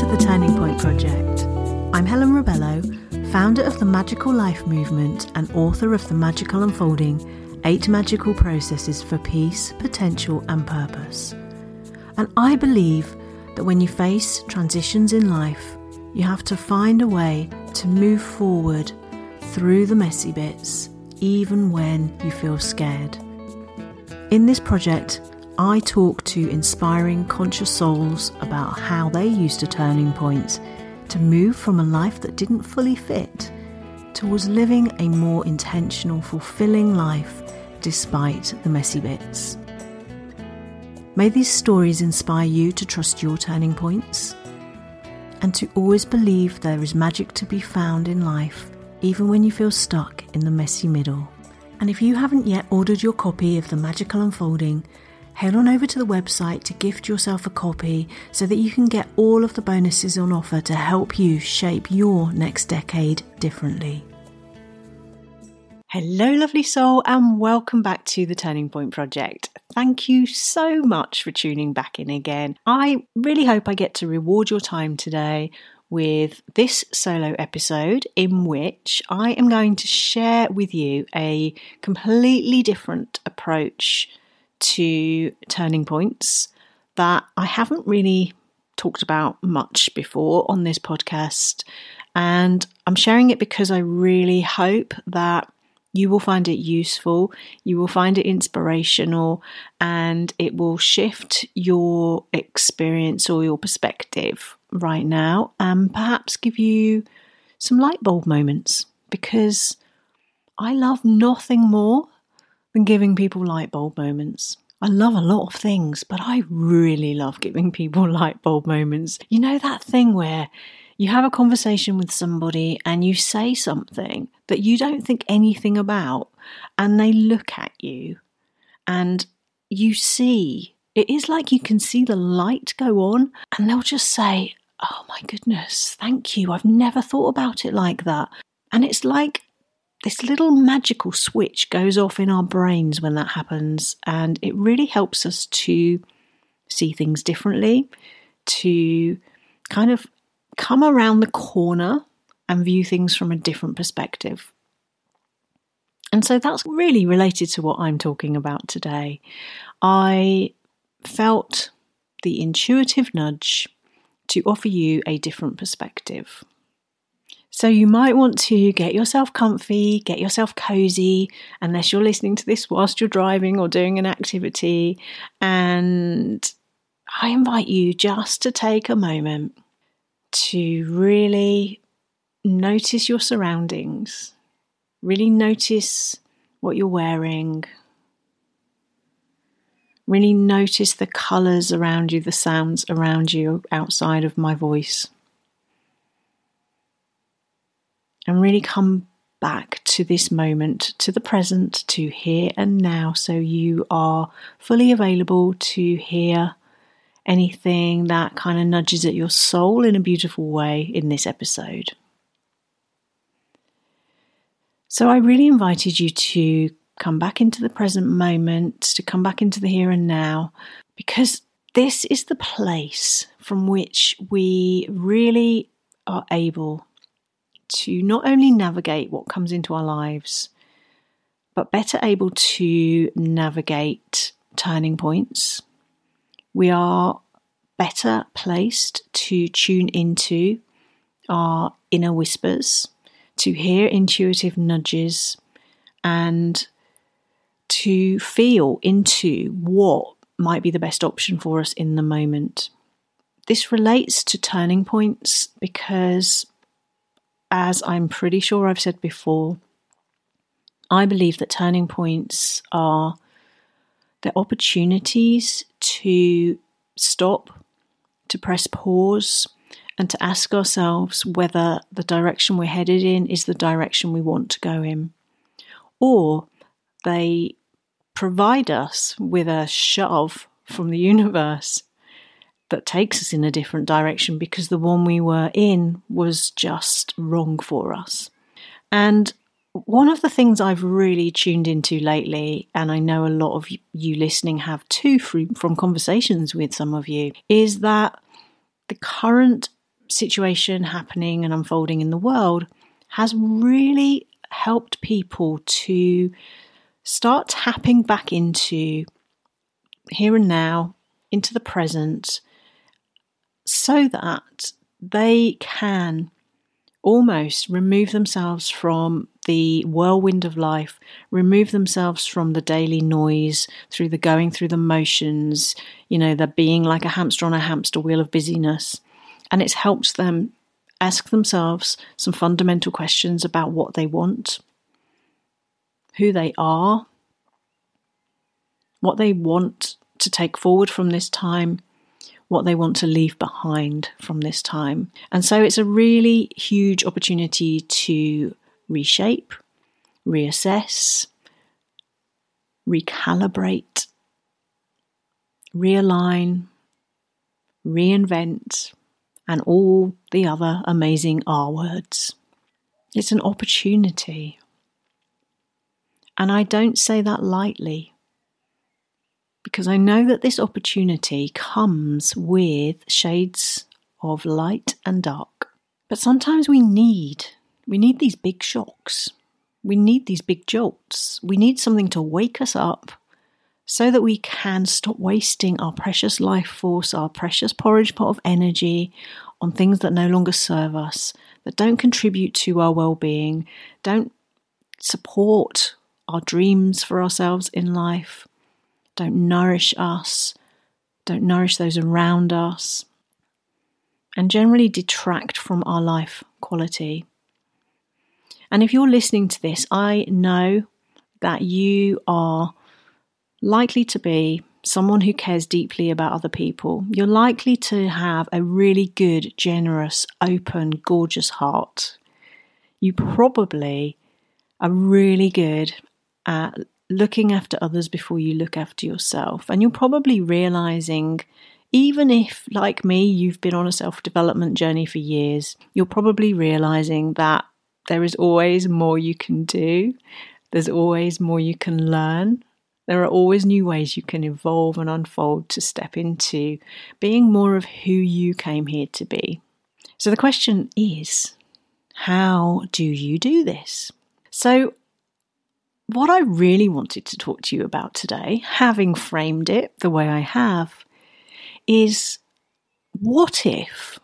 to the Turning Point Project. I'm Helen Rebello, founder of the Magical Life Movement and author of The Magical Unfolding Eight Magical Processes for Peace, Potential, and Purpose. And I believe that when you face transitions in life, you have to find a way to move forward through the messy bits, even when you feel scared. In this project, I talk to inspiring conscious souls about how they used a turning point to move from a life that didn't fully fit towards living a more intentional, fulfilling life despite the messy bits. May these stories inspire you to trust your turning points and to always believe there is magic to be found in life, even when you feel stuck in the messy middle. And if you haven't yet ordered your copy of The Magical Unfolding, head on over to the website to gift yourself a copy so that you can get all of the bonuses on offer to help you shape your next decade differently. Hello, lovely soul, and welcome back to the Turning Point Project. Thank you so much for tuning back in again. I really hope I get to reward your time today with this solo episode in which I am going to share with you a completely different approach to turning points that I haven't really talked about much before on this podcast. And I'm sharing it because I really hope that you will find it useful, you will find it inspirational, and it will shift your experience or your perspective right now and perhaps give you some light bulb moments because I love nothing more than giving people light bulb moments. I love a lot of things, but I really love giving people light bulb moments. You know, that thing where you have a conversation with somebody and you say something that you don't think anything about, and they look at you and you see it is like you can see the light go on, and they'll just say, Oh my goodness, thank you. I've never thought about it like that. And it's like this little magical switch goes off in our brains when that happens, and it really helps us to see things differently, to kind of come around the corner and view things from a different perspective. And so that's really related to what I'm talking about today. I felt the intuitive nudge to offer you a different perspective. So you might want to get yourself comfy, get yourself cozy, unless you're listening to this whilst you're driving or doing an activity. And I invite you just to take a moment to really notice your surroundings, really notice what you're wearing, really notice the colours around you, the sounds around you outside of my voice. And really come back to this moment, to the present, to here and now, so you are fully available to hear anything that kind of nudges at your soul in a beautiful way in this episode. So, I really invited you to come back into the present moment, to come back into the here and now, because this is the place from which we really are able to not only navigate what comes into our lives, but better able to navigate turning points. We are better placed to tune into our inner whispers, to hear intuitive nudges, and to feel into what might be the best option for us in the moment. This relates to turning points because as I'm pretty sure I've said before, I believe that turning points are the opportunities to stop, to press pause, and to ask ourselves whether the direction we're headed in is the direction we want to go in. Or they provide us with a shove from the universe that takes us in a different direction because the one we were in was just wrong for us. And one of the things I've really tuned into lately, and I know a lot of you listening have too from conversations with some of you, is that the current situation happening and unfolding in the world has really helped people to start tapping back into here and now, into the present, so that they can almost remove themselves from the whirlwind of life, remove themselves from the daily noise, through the going through the motions, you know, the being like a hamster on a hamster wheel of busyness. And it's helped them ask themselves some fundamental questions about what they want, who they are, what they want to take forward from this time, what they want to leave behind from this time. And so it's a really huge opportunity to reshape, reassess, recalibrate, realign, reinvent, and all the other amazing R words. It's an opportunity. And I don't say that lightly because I know that this opportunity comes with shades of light and dark. But sometimes we need we need these big shocks. We need these big jolts. We need something to wake us up so that we can stop wasting our precious life force, our precious porridge pot of energy on things that no longer serve us, that don't contribute to our well being, don't support our dreams for ourselves in life, don't nourish us, don't nourish those around us, and generally detract from our life quality. And if you're listening to this, I know that you are likely to be someone who cares deeply about other people. You're likely to have a really good, generous, open, gorgeous heart. You probably are really good at looking after others before you look after yourself. And you're probably realizing, even if, like me, you've been on a self development journey for years, you're probably realizing that there is always more you can do, there's always more you can learn. There are always new ways you can evolve and unfold to step into being more of who you came here to be. So the question is how do you do this? So, what I really wanted to talk to you about today, having framed it the way I have, is what if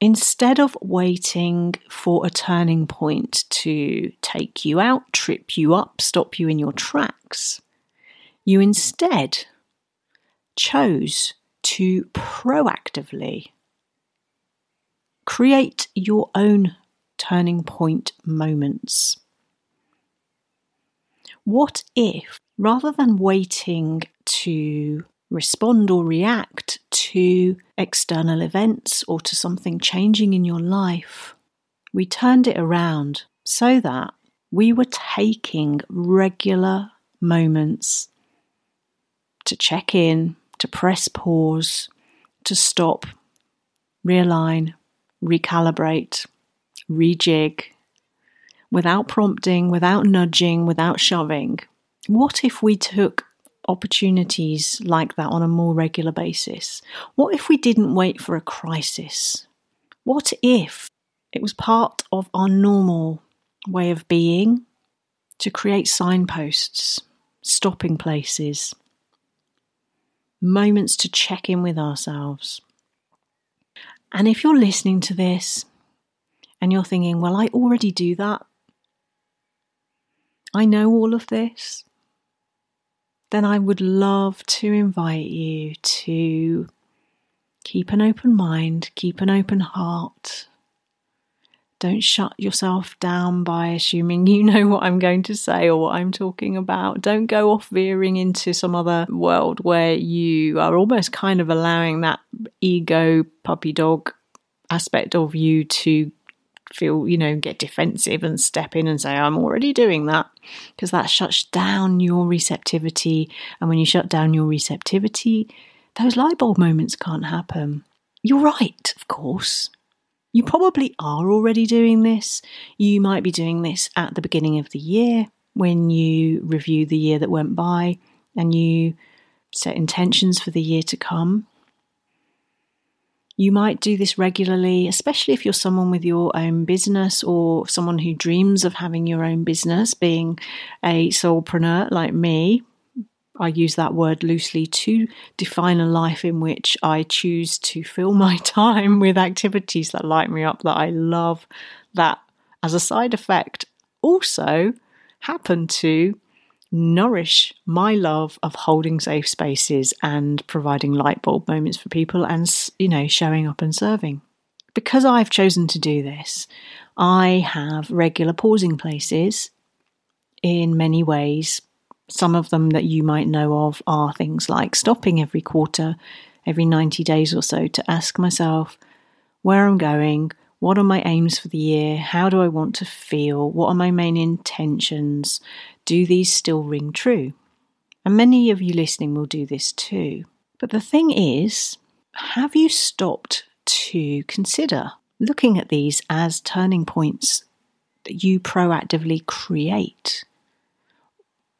instead of waiting for a turning point to take you out, trip you up, stop you in your tracks, you instead chose to proactively create your own turning point moments. What if, rather than waiting to respond or react to external events or to something changing in your life, we turned it around so that we were taking regular moments to check in, to press pause, to stop, realign, recalibrate, rejig, without prompting, without nudging, without shoving. What if we took opportunities like that on a more regular basis? What if we didn't wait for a crisis? What if it was part of our normal way of being to create signposts, stopping places, moments to check in with ourselves? And if you're listening to this and you're thinking, well, I already do that, I know all of this, then I would love to invite you to keep an open mind, keep an open heart. Don't shut yourself down by assuming you know what I'm going to say or what I'm talking about. Don't go off veering into some other world where you are almost kind of allowing that ego puppy dog aspect of you to feel, you know, get defensive and step in and say, I'm already doing that, because that shuts down your receptivity. And when you shut down your receptivity, those light bulb moments can't happen. You're right, of course. You probably are already doing this. You might be doing this at the beginning of the year when you review the year that went by and you set intentions for the year to come. You might do this regularly, especially if you're someone with your own business or someone who dreams of having your own business, being a soulpreneur like me. I use that word loosely to define a life in which I choose to fill my time with activities that light me up, that I love, that as a side effect also happen to nourish my love of holding safe spaces and providing light bulb moments for people and, you know, showing up and serving. Because I've chosen to do this, I have regular pausing places in many ways. Some of them that you might know of are things like stopping every quarter, every 90 days or so to ask myself where I'm going, what are my aims for the year? How do I want to feel? What are my main intentions? Do these still ring true? And many of you listening will do this too. But the thing is, have you stopped to consider looking at these as turning points that you proactively create?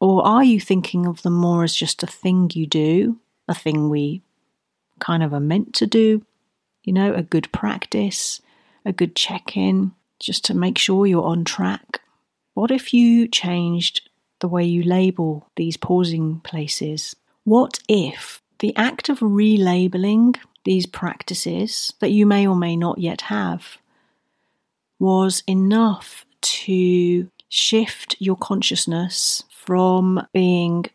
Or are you thinking of them more as just a thing you do, a thing we kind of are meant to do, you know, a good practice, a good check in just to make sure you're on track? What if you changed the way you label these pausing places? What if the act of relabeling these practices that you may or may not yet have was enough to shift your consciousness from being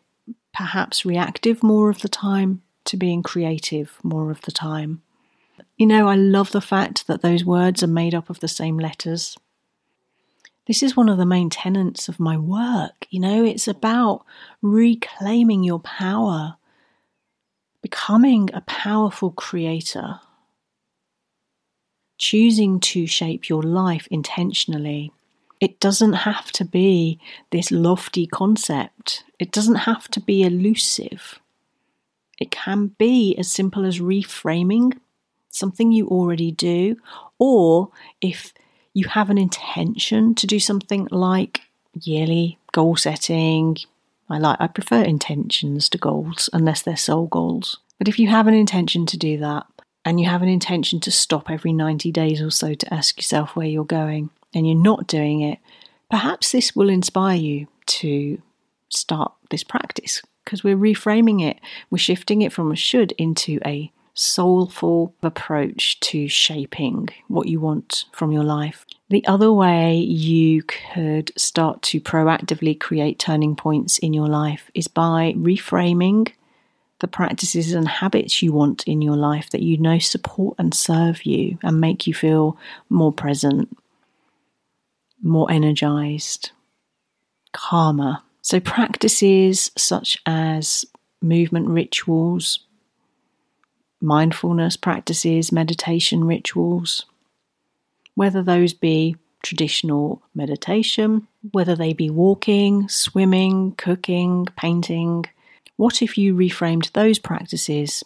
perhaps reactive more of the time to being creative more of the time? You know, I love the fact that those words are made up of the same letters. This is one of the main tenets of my work. You know, it's about reclaiming your power, becoming a powerful creator, choosing to shape your life intentionally. It doesn't have to be this lofty concept, it doesn't have to be elusive. It can be as simple as reframing something you already do, or if you have an intention to do something like yearly goal setting. I like I prefer intentions to goals unless they're soul goals. But if you have an intention to do that and you have an intention to stop every 90 days or so to ask yourself where you're going and you're not doing it, perhaps this will inspire you to start this practice because we're reframing it. We're shifting it from a should into a soulful approach to shaping what you want from your life. The other way you could start to proactively create turning points in your life is by reframing the practices and habits you want in your life that you know support and serve you and make you feel more present, more energized, calmer. So, practices such as movement rituals, mindfulness practices, meditation rituals, whether those be traditional meditation, whether they be walking, swimming, cooking, painting. What if you reframed those practices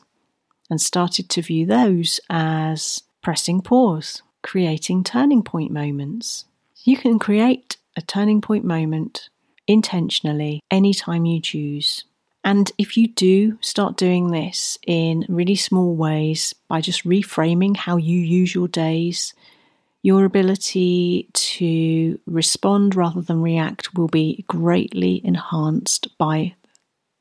and started to view those as pressing pause, creating turning point moments? You can create a turning point moment intentionally anytime you choose. And if you do start doing this in really small ways by just reframing how you use your days, your ability to respond rather than react will be greatly enhanced by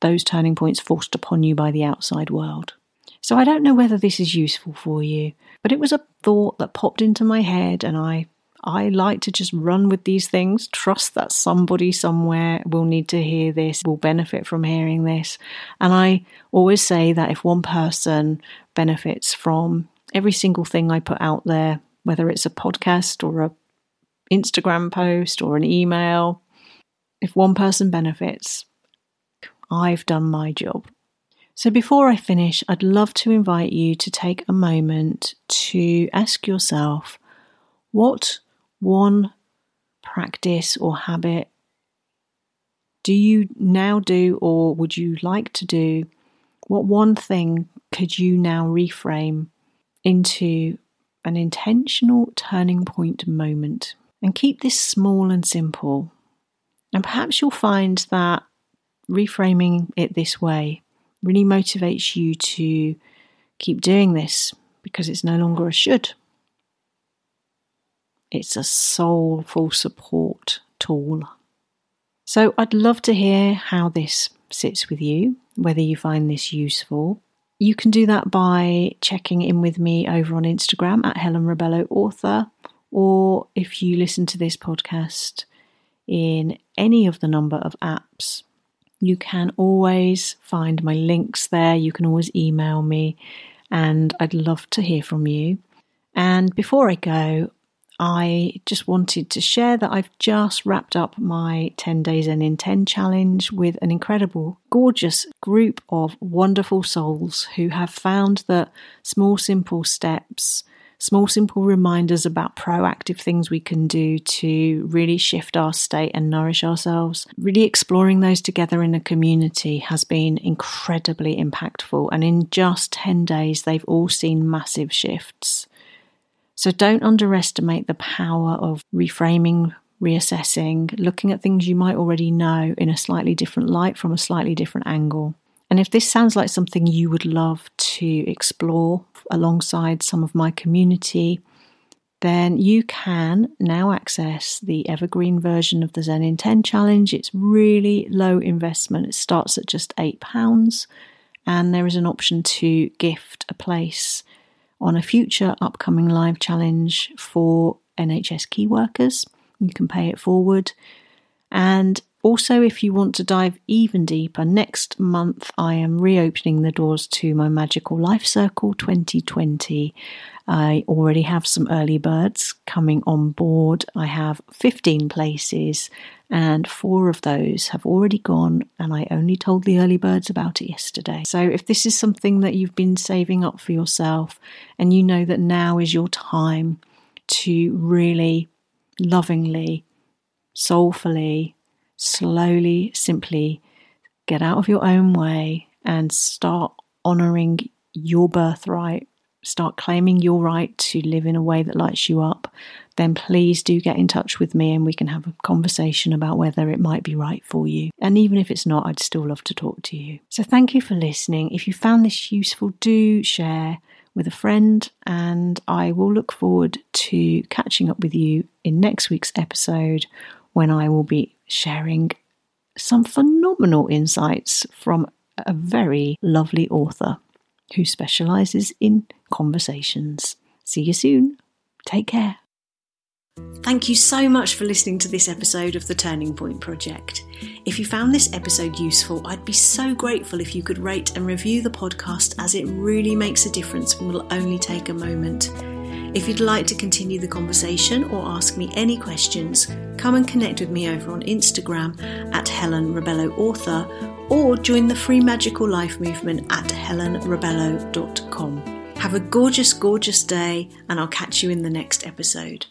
those turning points forced upon you by the outside world. So I don't know whether this is useful for you, but it was a thought that popped into my head and I I like to just run with these things, trust that somebody somewhere will need to hear this, will benefit from hearing this. And I always say that if one person benefits from every single thing I put out there, whether it's a podcast or a Instagram post or an email, if one person benefits, I've done my job. So, before I finish, I'd love to invite you to take a moment to ask yourself what one practice or habit do you now do or would you like to do? What one thing could you now reframe into an intentional turning point moment? And keep this small and simple. And perhaps you'll find that reframing it this way really motivates you to keep doing this because it's no longer a should. It's a soulful support tool. So I'd love to hear how this sits with you, whether you find this useful. You can do that by checking in with me over on Instagram at Helen Rebello Author, or if you listen to this podcast in any of the number of apps, you can always find my links there. You can always email me, and I'd love to hear from you. And before I go, I just wanted to share that I've just wrapped up my 10 Day Zen in 10 challenge with an incredible, gorgeous group of wonderful souls who have found that small, simple steps, small, simple reminders about proactive things we can do to really shift our state and nourish ourselves, really exploring those together in a community has been incredibly impactful. And in just 10 days, they've all seen massive shifts. So don't underestimate the power of reframing, reassessing, looking at things you might already know in a slightly different light from a slightly different angle. And if this sounds like something you would love to explore alongside some of my community, then you can now access the evergreen version of the Zen in 10 challenge. It's really low investment, it starts at just £8, and there is an option to gift a place on a future upcoming live challenge for NHS key workers. You can pay it forward. And also, if you want to dive even deeper, next month I am reopening the doors to my Magical Life Circle 2020. I already have some early birds coming on board. I have 15 places, and four of those have already gone, and I only told the early birds about it yesterday. So, if this is something that you've been saving up for yourself, and you know that now is your time to really lovingly, soulfully, slowly, simply get out of your own way and start honoring your birthright start claiming your right to live in a way that lights you up, then please do get in touch with me and we can have a conversation about whether it might be right for you. And even if it's not, I'd still love to talk to you. So thank you for listening. If you found this useful, do share with a friend, and I will look forward to catching up with you in next week's episode when I will be sharing some phenomenal insights from a very lovely author who specialises in conversations. See you soon. Take care. Thank you so much for listening to this episode of the Turning Point Project. If you found this episode useful, I'd be so grateful if you could rate and review the podcast as it really makes a difference and will only take a moment. If you'd like to continue the conversation or ask me any questions, come and connect with me over on Instagram at Helen Rebello Author or join the free magical life movement at helenrebello.com. Have a gorgeous, gorgeous day, and I'll catch you in the next episode.